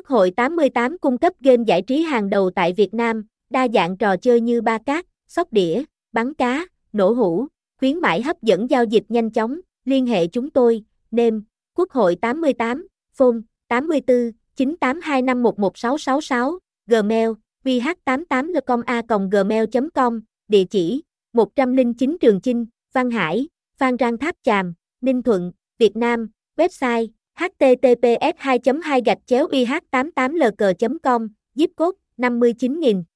Quốc hội 88 cung cấp game giải trí hàng đầu tại Việt Nam, đa dạng trò chơi như ba cát, sóc đĩa, bắn cá, nổ hũ, khuyến mãi hấp dẫn giao dịch nhanh chóng, liên hệ chúng tôi, nêm, Quốc hội 88, phone, 84, 9825116666, Gmail, vh88lecom.a.gmail.com, địa chỉ, 109 Trường Chinh, Văn Hải, Phan Rang Tháp Chàm, Ninh Thuận, Việt Nam, website, https 2 2 gạch chéo ih 88 lg com zip code 59000